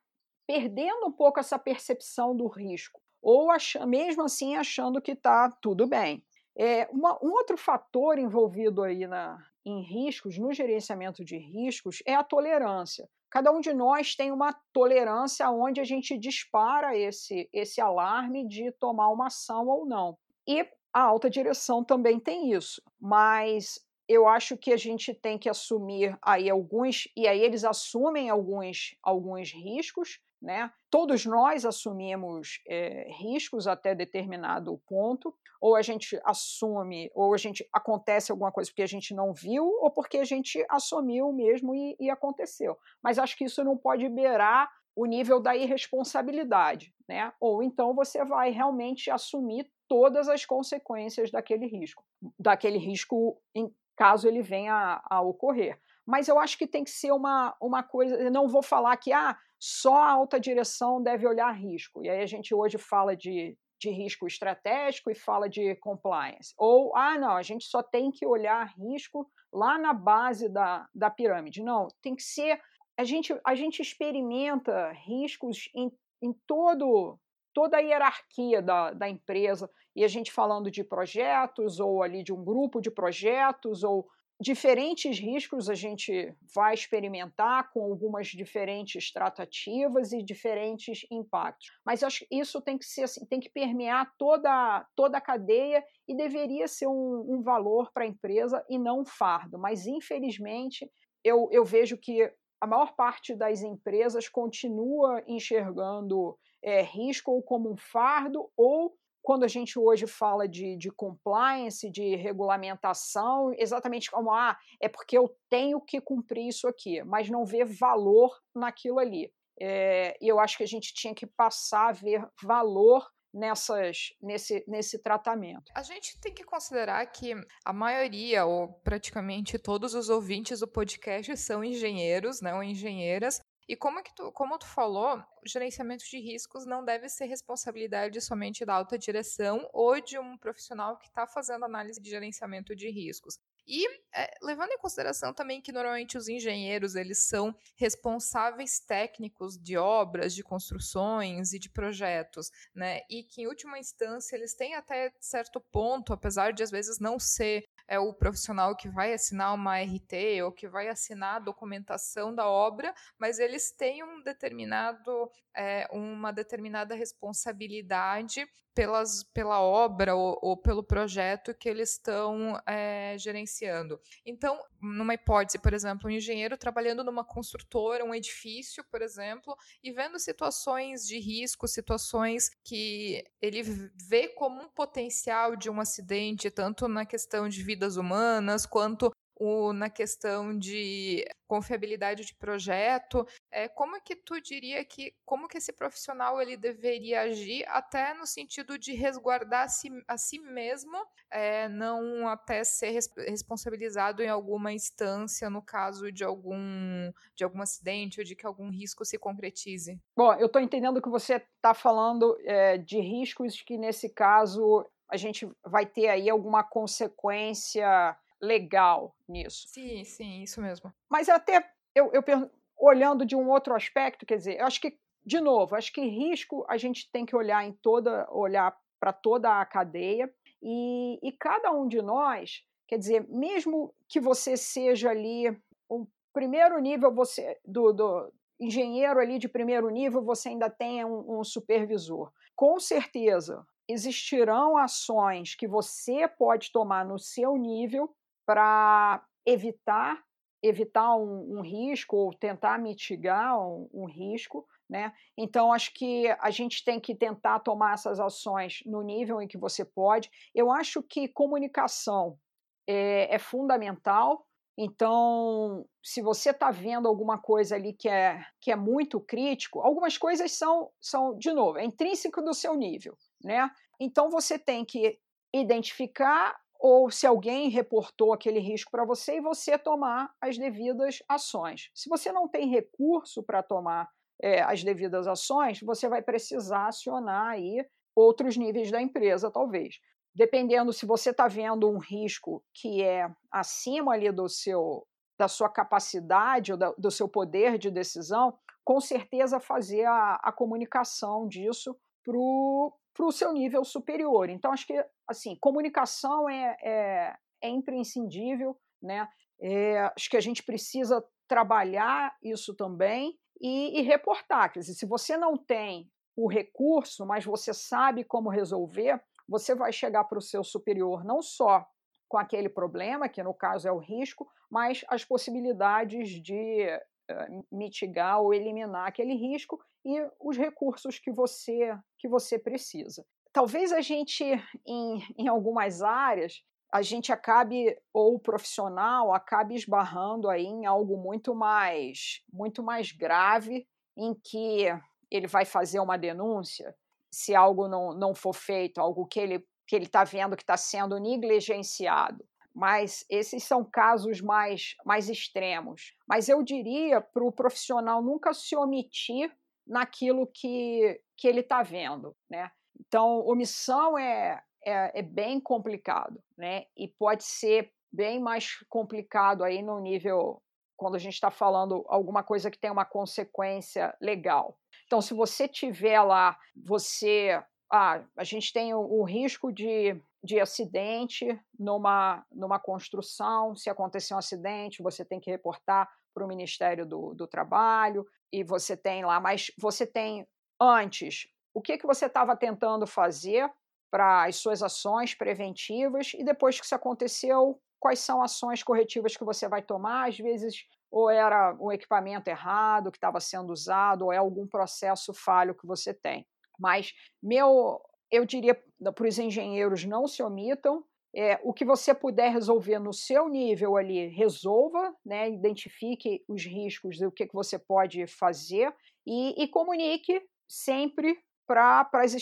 perdendo um pouco essa percepção do risco, ou ach, mesmo assim achando que está tudo bem. É, uma, um outro fator envolvido aí na, em riscos, no gerenciamento de riscos, é a tolerância. Cada um de nós tem uma tolerância onde a gente dispara esse, esse alarme de tomar uma ação ou não. E a alta direção também tem isso, mas eu acho que a gente tem que assumir aí alguns, e aí eles assumem alguns, alguns riscos, né? Todos nós assumimos é, riscos até determinado ponto, ou a gente assume, ou a gente acontece alguma coisa porque a gente não viu, ou porque a gente assumiu mesmo e, e aconteceu. Mas acho que isso não pode beirar o nível da irresponsabilidade, né? Ou então você vai realmente assumir todas as consequências daquele risco, daquele risco em caso ele venha a, a ocorrer. Mas eu acho que tem que ser uma, uma coisa. Eu não vou falar que ah, só a alta direção deve olhar risco. E aí a gente hoje fala de, de risco estratégico e fala de compliance. Ou, ah, não, a gente só tem que olhar risco lá na base da, da pirâmide. Não, tem que ser a gente, a gente experimenta riscos em, em todo, toda a hierarquia da, da empresa, e a gente falando de projetos, ou ali de um grupo de projetos, ou diferentes riscos a gente vai experimentar com algumas diferentes tratativas e diferentes impactos. Mas acho que isso tem que ser assim, tem que permear toda, toda a cadeia e deveria ser um, um valor para a empresa e não um fardo. Mas infelizmente eu, eu vejo que a maior parte das empresas continua enxergando é, risco como um fardo ou quando a gente hoje fala de, de compliance, de regulamentação, exatamente como, ah, é porque eu tenho que cumprir isso aqui, mas não vê valor naquilo ali. É, e eu acho que a gente tinha que passar a ver valor nessas, nesse, nesse tratamento. A gente tem que considerar que a maioria, ou praticamente todos os ouvintes do podcast são engenheiros, ou engenheiras, e como, que tu, como tu falou, o gerenciamento de riscos não deve ser responsabilidade somente da alta direção ou de um profissional que está fazendo análise de gerenciamento de riscos. E é, levando em consideração também que normalmente os engenheiros eles são responsáveis técnicos de obras, de construções e de projetos, né? E que em última instância eles têm até certo ponto, apesar de às vezes não ser é o profissional que vai assinar uma RT ou que vai assinar a documentação da obra, mas eles têm um determinado, é, uma determinada responsabilidade pelas, pela obra ou, ou pelo projeto que eles estão é, gerenciando. Então, numa hipótese, por exemplo, um engenheiro trabalhando numa construtora, um edifício, por exemplo, e vendo situações de risco, situações que ele vê como um potencial de um acidente, tanto na questão de vidas humanas, quanto o, na questão de confiabilidade de projeto, é, como que tu diria que, como que esse profissional ele deveria agir até no sentido de resguardar a si, a si mesmo, é, não até ser res, responsabilizado em alguma instância no caso de algum, de algum acidente ou de que algum risco se concretize? Bom, eu estou entendendo que você está falando é, de riscos que nesse caso a gente vai ter aí alguma consequência legal nisso. Sim, sim, isso mesmo. Mas até eu, eu olhando de um outro aspecto, quer dizer, eu acho que de novo, acho que risco a gente tem que olhar em toda, olhar para toda a cadeia e, e cada um de nós, quer dizer, mesmo que você seja ali um primeiro nível, você do, do engenheiro ali de primeiro nível, você ainda tenha um, um supervisor. Com certeza existirão ações que você pode tomar no seu nível para evitar evitar um, um, risco ou tentar mitigar um, um, risco, né? Então acho que a gente tem que tentar tomar essas ações no nível em que você pode. Eu acho que comunicação é, é fundamental. Então, se você está vendo alguma coisa ali que é, que é muito crítico, algumas coisas são, são, de novo, é intrínseco do seu nível, né? Então você tem que identificar ou se alguém reportou aquele risco para você e você tomar as devidas ações. Se você não tem recurso para tomar é, as devidas ações, você vai precisar acionar aí outros níveis da empresa, talvez. Dependendo se você está vendo um risco que é acima ali do seu da sua capacidade ou da, do seu poder de decisão, com certeza fazer a, a comunicação disso para o para o seu nível superior. Então, acho que assim, comunicação é, é, é imprescindível, né? É, acho que a gente precisa trabalhar isso também e, e reportar. Quer dizer, se você não tem o recurso, mas você sabe como resolver, você vai chegar para o seu superior não só com aquele problema, que no caso é o risco, mas as possibilidades de mitigar ou eliminar aquele risco e os recursos que você, que você precisa. Talvez a gente, em, em algumas áreas, a gente acabe, ou o profissional acabe esbarrando aí em algo muito mais, muito mais grave, em que ele vai fazer uma denúncia se algo não, não for feito, algo que ele que ele está vendo que está sendo negligenciado. Mas esses são casos mais, mais extremos. Mas eu diria para o profissional nunca se omitir naquilo que, que ele está vendo, né? Então, omissão é, é, é, bem complicado, né? E pode ser bem mais complicado aí no nível quando a gente está falando alguma coisa que tem uma consequência legal. Então, se você tiver lá, você. Ah, a gente tem o, o risco de, de acidente numa, numa construção. Se acontecer um acidente, você tem que reportar para o Ministério do, do Trabalho, e você tem lá, mas você tem antes o que, que você estava tentando fazer para as suas ações preventivas, e depois que isso aconteceu, quais são ações corretivas que você vai tomar. Às vezes, ou era o equipamento errado que estava sendo usado, ou é algum processo falho que você tem. Mas meu, eu diria para os engenheiros não se omitam. É, o que você puder resolver no seu nível ali, resolva, né? identifique os riscos e o que, que você pode fazer e, e comunique sempre para as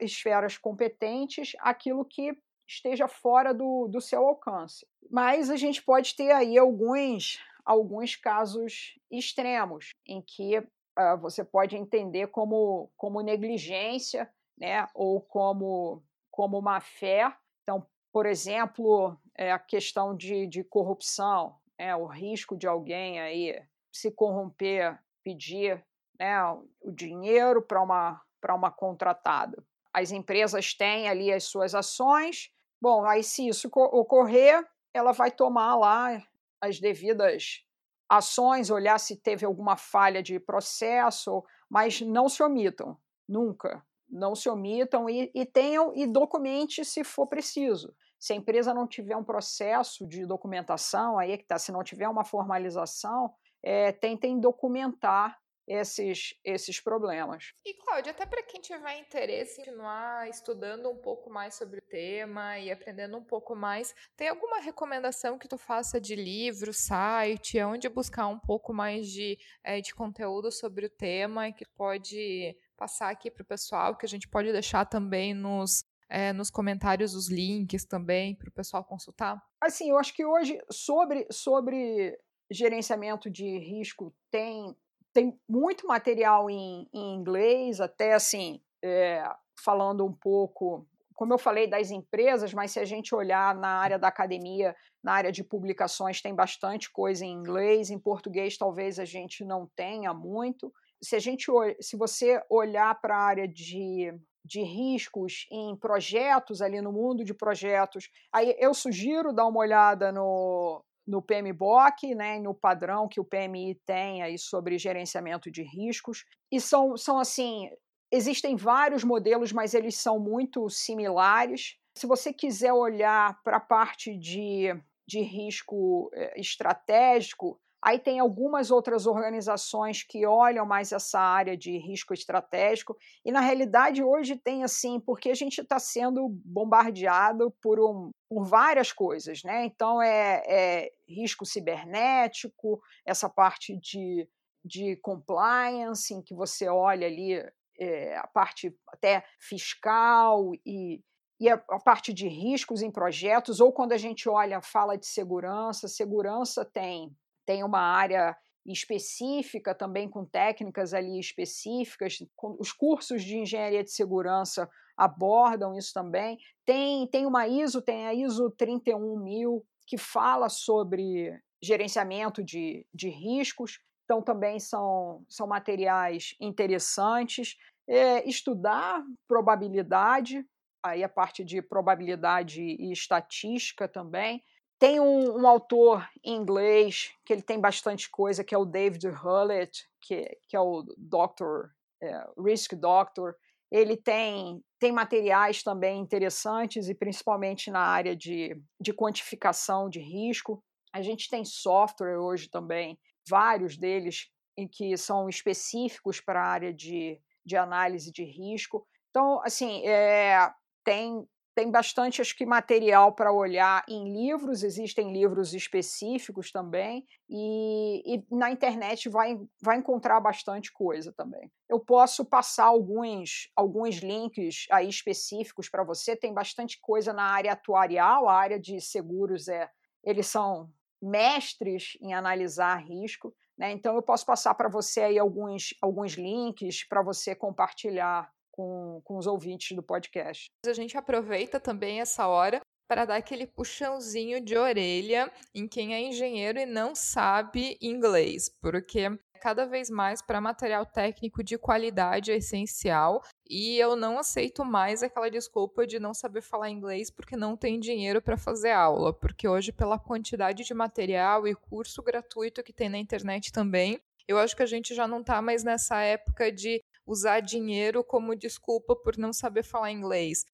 esferas competentes aquilo que esteja fora do, do seu alcance. Mas a gente pode ter aí alguns, alguns casos extremos em que uh, você pode entender como, como negligência né, ou como, como má fé. Então, por exemplo, é a questão de, de corrupção, né, o risco de alguém aí se corromper, pedir né, o dinheiro para uma, uma contratada. As empresas têm ali as suas ações, Bom, aí se isso ocorrer, ela vai tomar lá as devidas ações, olhar se teve alguma falha de processo, mas não se omitam, nunca. Não se omitam e, e tenham e documente se for preciso. Se a empresa não tiver um processo de documentação, aí é que tá, se não tiver uma formalização, é, tentem documentar esses, esses problemas. E, Cláudia, até para quem tiver interesse em continuar estudando um pouco mais sobre o tema e aprendendo um pouco mais, tem alguma recomendação que tu faça de livro, site, onde buscar um pouco mais de, é, de conteúdo sobre o tema que pode passar aqui para o pessoal, que a gente pode deixar também nos, é, nos comentários os links também para o pessoal consultar? Assim, eu acho que hoje sobre, sobre gerenciamento de risco tem tem muito material em, em inglês, até assim, é, falando um pouco, como eu falei, das empresas, mas se a gente olhar na área da academia, na área de publicações, tem bastante coisa em inglês, em português talvez a gente não tenha muito. Se a gente se você olhar para a área de, de riscos em projetos ali no mundo de projetos, aí eu sugiro dar uma olhada no, no PMBOK, né, no padrão que o PMI tem aí sobre gerenciamento de riscos. E são, são assim, existem vários modelos, mas eles são muito similares. Se você quiser olhar para a parte de, de risco eh, estratégico, Aí tem algumas outras organizações que olham mais essa área de risco estratégico, e na realidade hoje tem assim, porque a gente está sendo bombardeado por, um, por várias coisas, né? Então é, é risco cibernético, essa parte de, de compliance, em que você olha ali é, a parte até fiscal e, e a, parte de riscos em projetos, ou quando a gente olha, fala de segurança, segurança tem tem uma área específica também com técnicas ali específicas, os cursos de engenharia de segurança abordam isso também. Tem, tem uma ISO, tem a ISO 31000 que fala sobre gerenciamento de, de riscos, então também são, são materiais interessantes. É, estudar probabilidade, aí a parte de probabilidade e estatística também, tem um, um, autor em inglês que ele tem bastante coisa, que é o David Hullett, que, que é o Doctor, é, Risk Doctor. Ele tem, tem materiais também interessantes, e principalmente na área de, de quantificação de risco. A gente tem software hoje também, vários deles em que são específicos para a área de, de análise de risco. Então, assim, é, tem tem bastante, acho que, material para olhar em livros, existem livros específicos também, e, e, na internet vai, vai encontrar bastante coisa também. Eu posso passar alguns, alguns links aí específicos para você, tem bastante coisa na área atuarial, a área de seguros é. Eles são mestres em analisar risco, né? Então eu posso passar para você aí alguns, alguns links para você compartilhar com, com os ouvintes do podcast. A gente aproveita também essa hora para dar aquele puxãozinho de orelha em quem é engenheiro e não sabe inglês, porque cada vez mais para material técnico de qualidade é essencial e eu não aceito mais aquela desculpa de não saber falar inglês porque não tem dinheiro para fazer aula, porque hoje pela quantidade de material e curso gratuito que tem na internet também, eu acho que a gente já não está mais nessa época de usar dinheiro como desculpa por não saber falar inglês.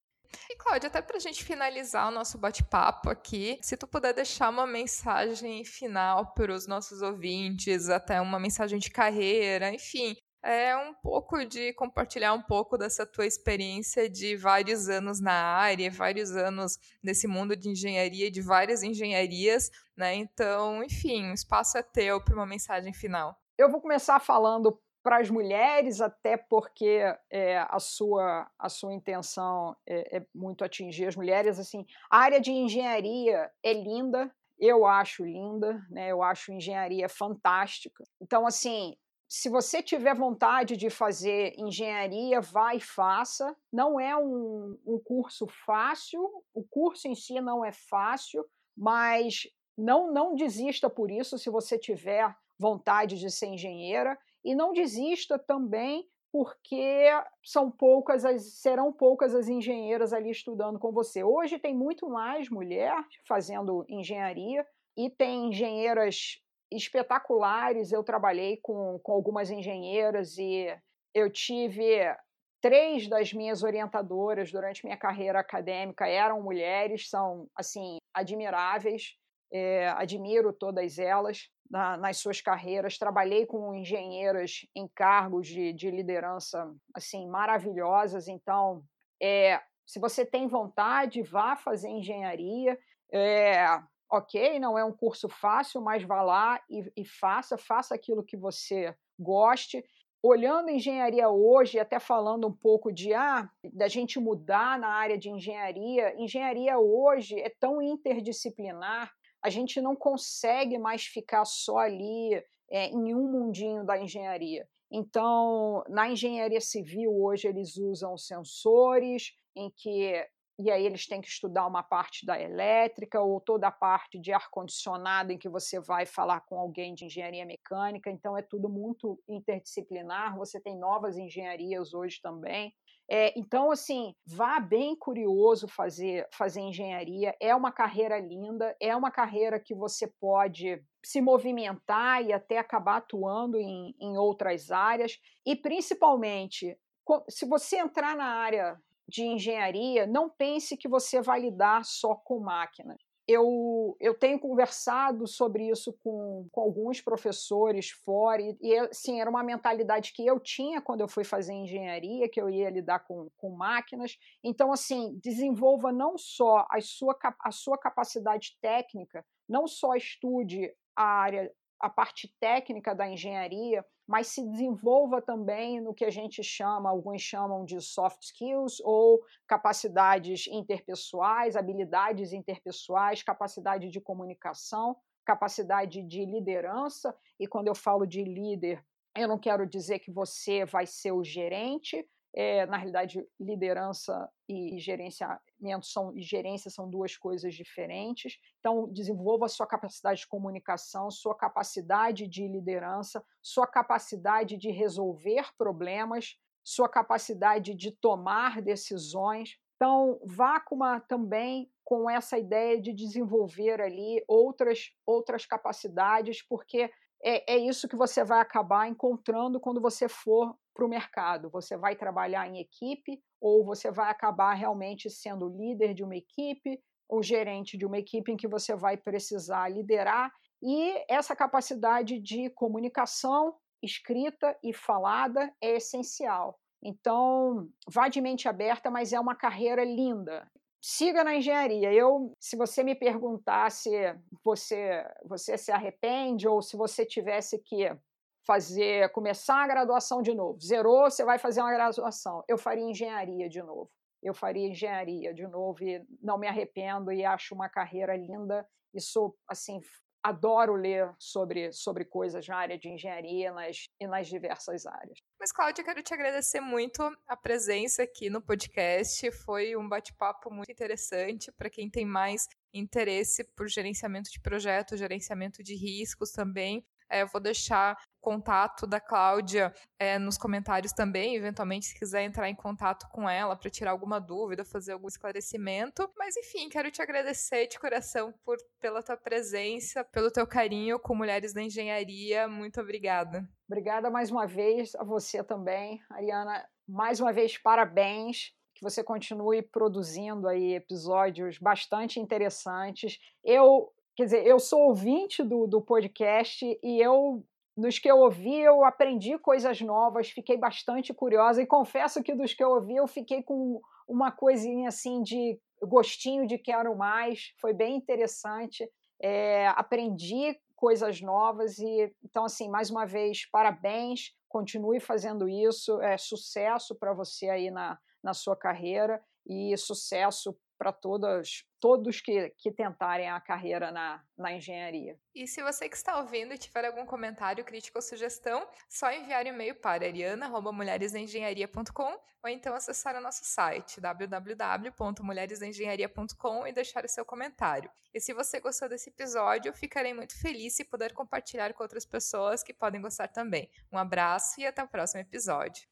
E Cláudia, até para a gente finalizar o nosso bate-papo aqui, se tu puder deixar uma mensagem final para os nossos ouvintes, até uma mensagem de carreira, enfim, é um pouco de compartilhar um pouco dessa tua experiência de vários anos na área, vários anos nesse mundo de engenharia, de várias engenharias, né? Então, enfim, o espaço é teu para uma mensagem final. Eu vou começar falando para as mulheres, até porque é, a, sua, a sua intenção é, é, muito atingir as mulheres. Assim, a área de engenharia é linda, eu acho linda, né? eu acho engenharia fantástica. Então, assim, se você tiver vontade de fazer engenharia, vai e faça. Não é um, um curso fácil, o curso em si não é fácil, mas não, não desista por isso se você tiver vontade de ser engenheira. E não desista também porque são poucas as, serão poucas as engenheiras ali estudando com você. Hoje tem muito mais mulher fazendo engenharia e tem engenheiras espetaculares. Eu trabalhei com, com algumas engenheiras e eu tive três das minhas orientadoras durante minha carreira acadêmica eram mulheres, são assim admiráveis. É, admiro todas elas na, nas suas carreiras. Trabalhei com engenheiras em cargos de, de liderança assim maravilhosas. Então, é, se você tem vontade, vá fazer engenharia. É, ok, não é um curso fácil, mas vá lá e, e faça, faça aquilo que você goste olhando engenharia hoje, até falando um pouco de ah, da gente mudar na área de engenharia, engenharia hoje é tão interdisciplinar a gente não consegue mais ficar só ali é, em um mundinho da engenharia. Então, na engenharia civil, hoje eles usam sensores, em que e aí eles têm que estudar uma parte da elétrica ou toda a parte de ar-condicionado em que você vai falar com alguém de engenharia mecânica, então é tudo muito interdisciplinar, você tem novas engenharias hoje também. É, então, assim, vá bem curioso fazer, fazer engenharia. É uma carreira linda, é uma carreira que você pode se movimentar e até acabar atuando em, em outras áreas. E, principalmente, se você entrar na área de engenharia, não pense que você vai lidar só com máquinas eu, eu tenho conversado sobre isso com, com alguns professores fora, e, e assim, era uma mentalidade que eu tinha quando eu fui fazer engenharia, que eu ia lidar com, com máquinas. Então, assim, desenvolva não só a sua, a sua capacidade técnica, não só estude a área a parte técnica da engenharia, mas se desenvolva também no que a gente chama, alguns chamam de soft skills ou capacidades interpessoais, habilidades interpessoais, capacidade de comunicação, capacidade de liderança. E quando eu falo de líder, eu não quero dizer que você vai ser o gerente, é, na realidade, liderança e gerenciamento são, e gerência são duas coisas diferentes. Então, desenvolva sua capacidade de comunicação, sua capacidade de liderança, sua capacidade de resolver problemas, sua capacidade de tomar decisões. Então, vá com uma, também com essa ideia de desenvolver ali outras, outras capacidades, porque é, é isso que você vai acabar encontrando quando você for para o mercado. Você vai trabalhar em equipe ou você vai acabar realmente sendo líder de uma equipe ou gerente de uma equipe em que você vai precisar liderar. E essa capacidade de comunicação escrita e falada é essencial. Então, vá de mente aberta, mas é uma carreira linda siga na engenharia. Eu, se você me perguntasse, você você se arrepende ou se você tivesse que fazer começar a graduação de novo, zerou, você vai fazer uma graduação. Eu faria engenharia de novo. Eu faria engenharia de novo e não me arrependo e acho uma carreira linda e sou assim adoro ler sobre, sobre coisas na área de engenharia nas, e nas diversas áreas. Mas, Cláudia, quero te agradecer muito a presença aqui no podcast. Foi um bate-papo muito interessante para quem tem mais interesse por gerenciamento de projetos, gerenciamento de riscos também. É, eu vou deixar contato da Cláudia é, nos comentários também, eventualmente, se quiser entrar em contato com ela para tirar alguma dúvida, fazer algum esclarecimento. Mas, enfim, quero te agradecer de coração por, pela tua presença, pelo teu carinho com Mulheres da Engenharia. Muito obrigada. Obrigada mais uma vez a você também, Ariana. Mais uma vez, parabéns que você continue produzindo aí episódios bastante interessantes. Eu Quer dizer, eu sou ouvinte do, do podcast e eu, nos que eu ouvi, eu aprendi coisas novas, fiquei bastante curiosa e confesso que dos que eu ouvi, eu fiquei com uma coisinha assim de gostinho de quero mais, foi bem interessante. É, aprendi coisas novas e então assim mais uma vez parabéns continue fazendo isso é sucesso para você aí na, na sua carreira e sucesso para todas todos que, que tentarem a carreira na, na engenharia. E se você que está ouvindo tiver algum comentário, crítica ou sugestão, só enviar um e-mail para ariana.mulheresengenharia.com ou então acessar o nosso site www.mulheresengenharia.com e deixar o seu comentário. E se você gostou desse episódio, ficarei muito feliz se puder compartilhar com outras pessoas que podem gostar também. Um abraço e até o próximo episódio.